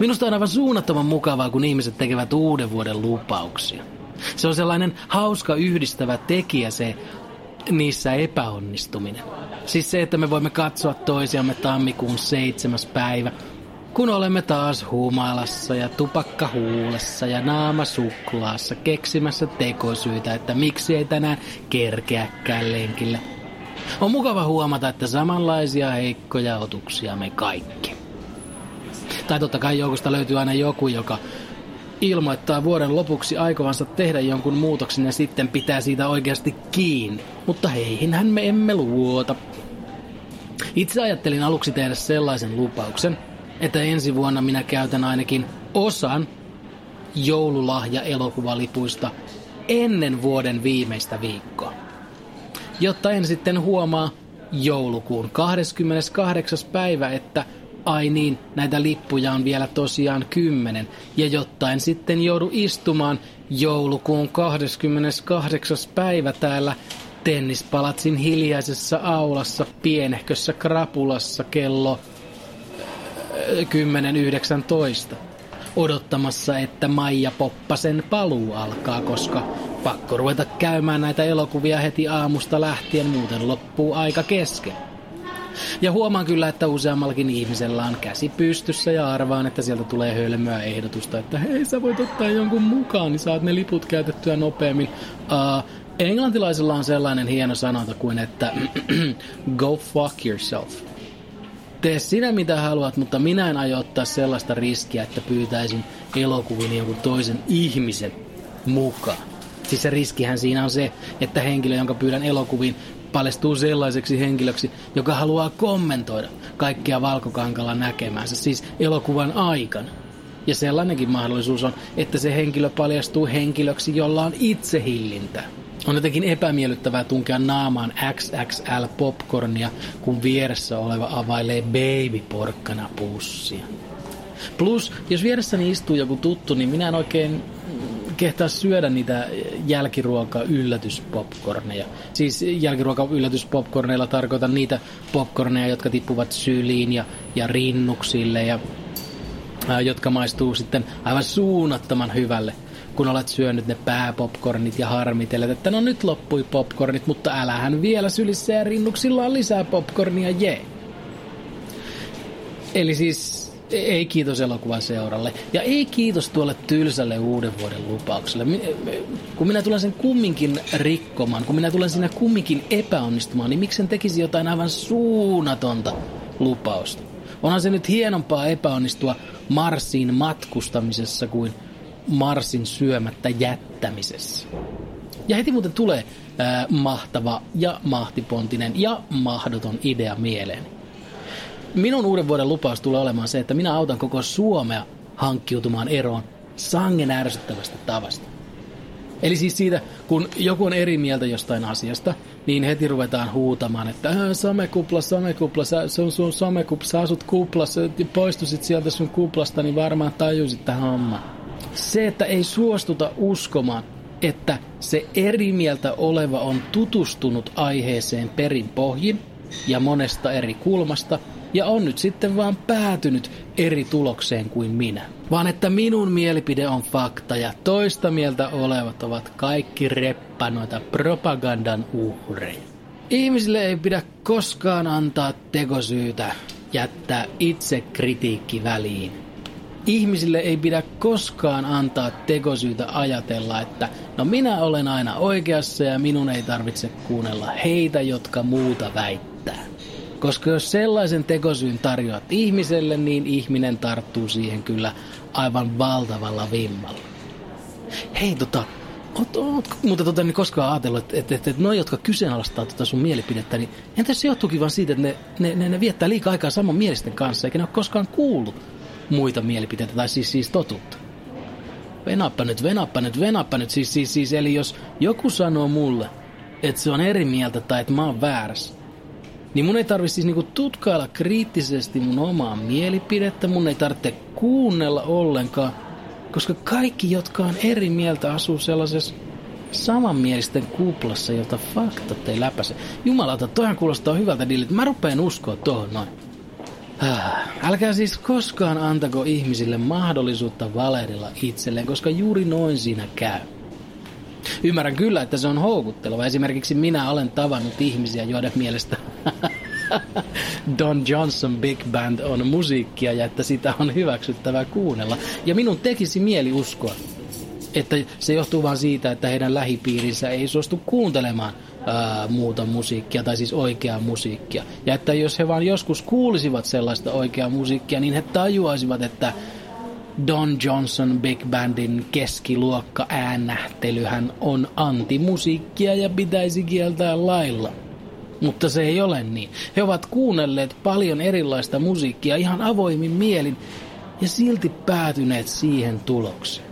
Minusta on aivan suunnattoman mukavaa, kun ihmiset tekevät uuden vuoden lupauksia. Se on sellainen hauska yhdistävä tekijä se niissä epäonnistuminen. Siis se, että me voimme katsoa toisiamme tammikuun seitsemäs päivä, kun olemme taas humalassa ja tupakka huulessa ja naama suklaassa keksimässä tekosyitä, että miksi ei tänään kerkeäkään lenkille. On mukava huomata, että samanlaisia heikkoja otuksia me kaikki. Tai totta kai joukosta löytyy aina joku, joka ilmoittaa vuoden lopuksi aikovansa tehdä jonkun muutoksen ja sitten pitää siitä oikeasti kiinni. Mutta heihinhän me emme luota. Itse ajattelin aluksi tehdä sellaisen lupauksen, että ensi vuonna minä käytän ainakin osan joululahja-elokuvalipuista ennen vuoden viimeistä viikkoa. Jotta en sitten huomaa joulukuun 28. päivä, että ai niin, näitä lippuja on vielä tosiaan kymmenen. Ja jotta en sitten joudu istumaan joulukuun 28. päivä täällä tennispalatsin hiljaisessa aulassa pienehkössä krapulassa kello 10.19 odottamassa, että Maija Poppasen paluu alkaa, koska pakko ruveta käymään näitä elokuvia heti aamusta lähtien, muuten loppuu aika kesken. Ja huomaan kyllä, että useammallakin ihmisellä on käsi pystyssä ja arvaan, että sieltä tulee hölmöä ehdotusta, että hei sä voit ottaa jonkun mukaan, niin saat ne liput käytettyä nopeammin. Uh, englantilaisella on sellainen hieno sanonta kuin, että go fuck yourself. Tee sinä mitä haluat, mutta minä en aio ottaa sellaista riskiä, että pyytäisin elokuviin jonkun toisen ihmisen mukaan. Siis se riskihän siinä on se, että henkilö, jonka pyydän elokuviin, paljastuu sellaiseksi henkilöksi, joka haluaa kommentoida kaikkea valkokankalla näkemäänsä, siis elokuvan aikana. Ja sellainenkin mahdollisuus on, että se henkilö paljastuu henkilöksi, jolla on itsehillintä. On jotenkin epämiellyttävää tunkea naamaan XXL popcornia, kun vieressä oleva availee babyporkkana pussia. Plus, jos vieressäni istuu joku tuttu, niin minä en oikein kehtaa syödä niitä jälkiruoka yllätyspopcorneja. Siis jälkiruoka yllätyspopcorneilla tarkoitan niitä popcorneja, jotka tippuvat syliin ja, ja rinnuksille ja ää, jotka maistuu sitten aivan suunnattoman hyvälle kun olet syönyt ne pääpopcornit ja harmitellet, että no nyt loppui popcornit, mutta älähän vielä sylissä ja rinnuksilla on lisää popcornia, jee. Eli siis ei kiitos elokuvaseuralle. Ja ei kiitos tuolle tylsälle uuden vuoden lupaukselle. Kun minä tulen sen kumminkin rikkomaan, kun minä tulen siinä kumminkin epäonnistumaan, niin miksen tekisi jotain aivan suunnatonta lupausta? Onhan se nyt hienompaa epäonnistua Marsiin matkustamisessa kuin Marsin syömättä jättämisessä. Ja heti muuten tulee ää, mahtava ja mahtipontinen ja mahdoton idea mieleen minun uuden vuoden lupaus tulee olemaan se, että minä autan koko Suomea hankkiutumaan eroon sangen ärsyttävästä tavasta. Eli siis siitä, kun joku on eri mieltä jostain asiasta, niin heti ruvetaan huutamaan, että äh, somekupla, somekupla, sä, se on sun somekupla, sä asut kuplassa, poistusit sieltä sun kuplasta, niin varmaan tajusit tähän hommaan. Se, että ei suostuta uskomaan, että se eri mieltä oleva on tutustunut aiheeseen perin pohjin ja monesta eri kulmasta – ja on nyt sitten vaan päätynyt eri tulokseen kuin minä. Vaan että minun mielipide on fakta ja toista mieltä olevat ovat kaikki reppanoita propagandan uhreja. Ihmisille ei pidä koskaan antaa tekosyytä jättää itse kritiikki väliin. Ihmisille ei pidä koskaan antaa tekosyytä ajatella, että no minä olen aina oikeassa ja minun ei tarvitse kuunnella heitä, jotka muuta väittää. Koska jos sellaisen tekosyyn tarjoat ihmiselle, niin ihminen tarttuu siihen kyllä aivan valtavalla vimmalla. Hei tota, Oot, oot, mutta tota, niin koskaan ajatellut, että, että, että, että noi, jotka kyseenalaistaa tota sun mielipidettä, niin entä se johtuukin vaan siitä, että ne, ne, ne, ne viettää liikaa aikaa saman mielisten kanssa, eikä ne ole koskaan kuullut muita mielipiteitä, tai siis, siis totuutta. Venappa nyt, venappa nyt, venappa nyt. Siis, siis, siis, eli jos joku sanoo mulle, että se on eri mieltä tai että mä oon väärässä, niin mun ei tarvitse siis niinku tutkailla kriittisesti mun omaa mielipidettä, mun ei tarvitse kuunnella ollenkaan, koska kaikki, jotka on eri mieltä, asuu sellaisessa samanmielisten kuplassa, jota faktat ei läpäise. Jumalata, toihan kuulostaa hyvältä dilit. Mä rupeen uskoa tuohon noin. Ah, älkää siis koskaan antako ihmisille mahdollisuutta valehdella itselleen, koska juuri noin siinä käy. Ymmärrän kyllä, että se on houkutteleva. Esimerkiksi minä olen tavannut ihmisiä, joiden mielestä Don Johnson Big Band on musiikkia ja että sitä on hyväksyttävää kuunnella. Ja minun tekisi mieli uskoa, että se johtuu vain siitä, että heidän lähipiirinsä ei suostu kuuntelemaan ää, muuta musiikkia, tai siis oikeaa musiikkia. Ja että jos he vaan joskus kuulisivat sellaista oikeaa musiikkia, niin he tajuaisivat, että Don Johnson Big Bandin keskiluokka äänähtelyhän on antimusiikkia ja pitäisi kieltää lailla. Mutta se ei ole niin. He ovat kuunnelleet paljon erilaista musiikkia ihan avoimin mielin ja silti päätyneet siihen tulokseen.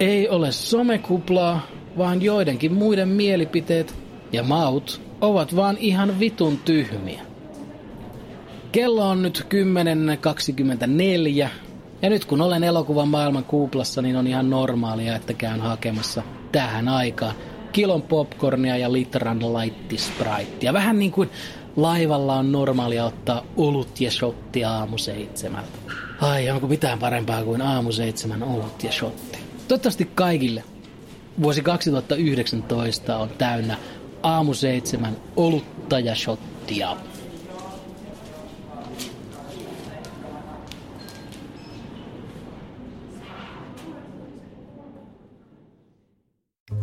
Ei ole somekuplaa, vaan joidenkin muiden mielipiteet ja maut ovat vaan ihan vitun tyhmiä. Kello on nyt 10.24 ja nyt kun olen elokuvan maailman kuplassa, niin on ihan normaalia, että käyn hakemassa tähän aikaan kilon popcornia ja litran laittispraitia. Vähän niin kuin laivalla on normaalia ottaa olut ja shottia aamu seitsemältä. Ai, onko mitään parempaa kuin aamu seitsemän olut ja shotti? Toivottavasti kaikille vuosi 2019 on täynnä aamu seitsemän olutta ja shottia.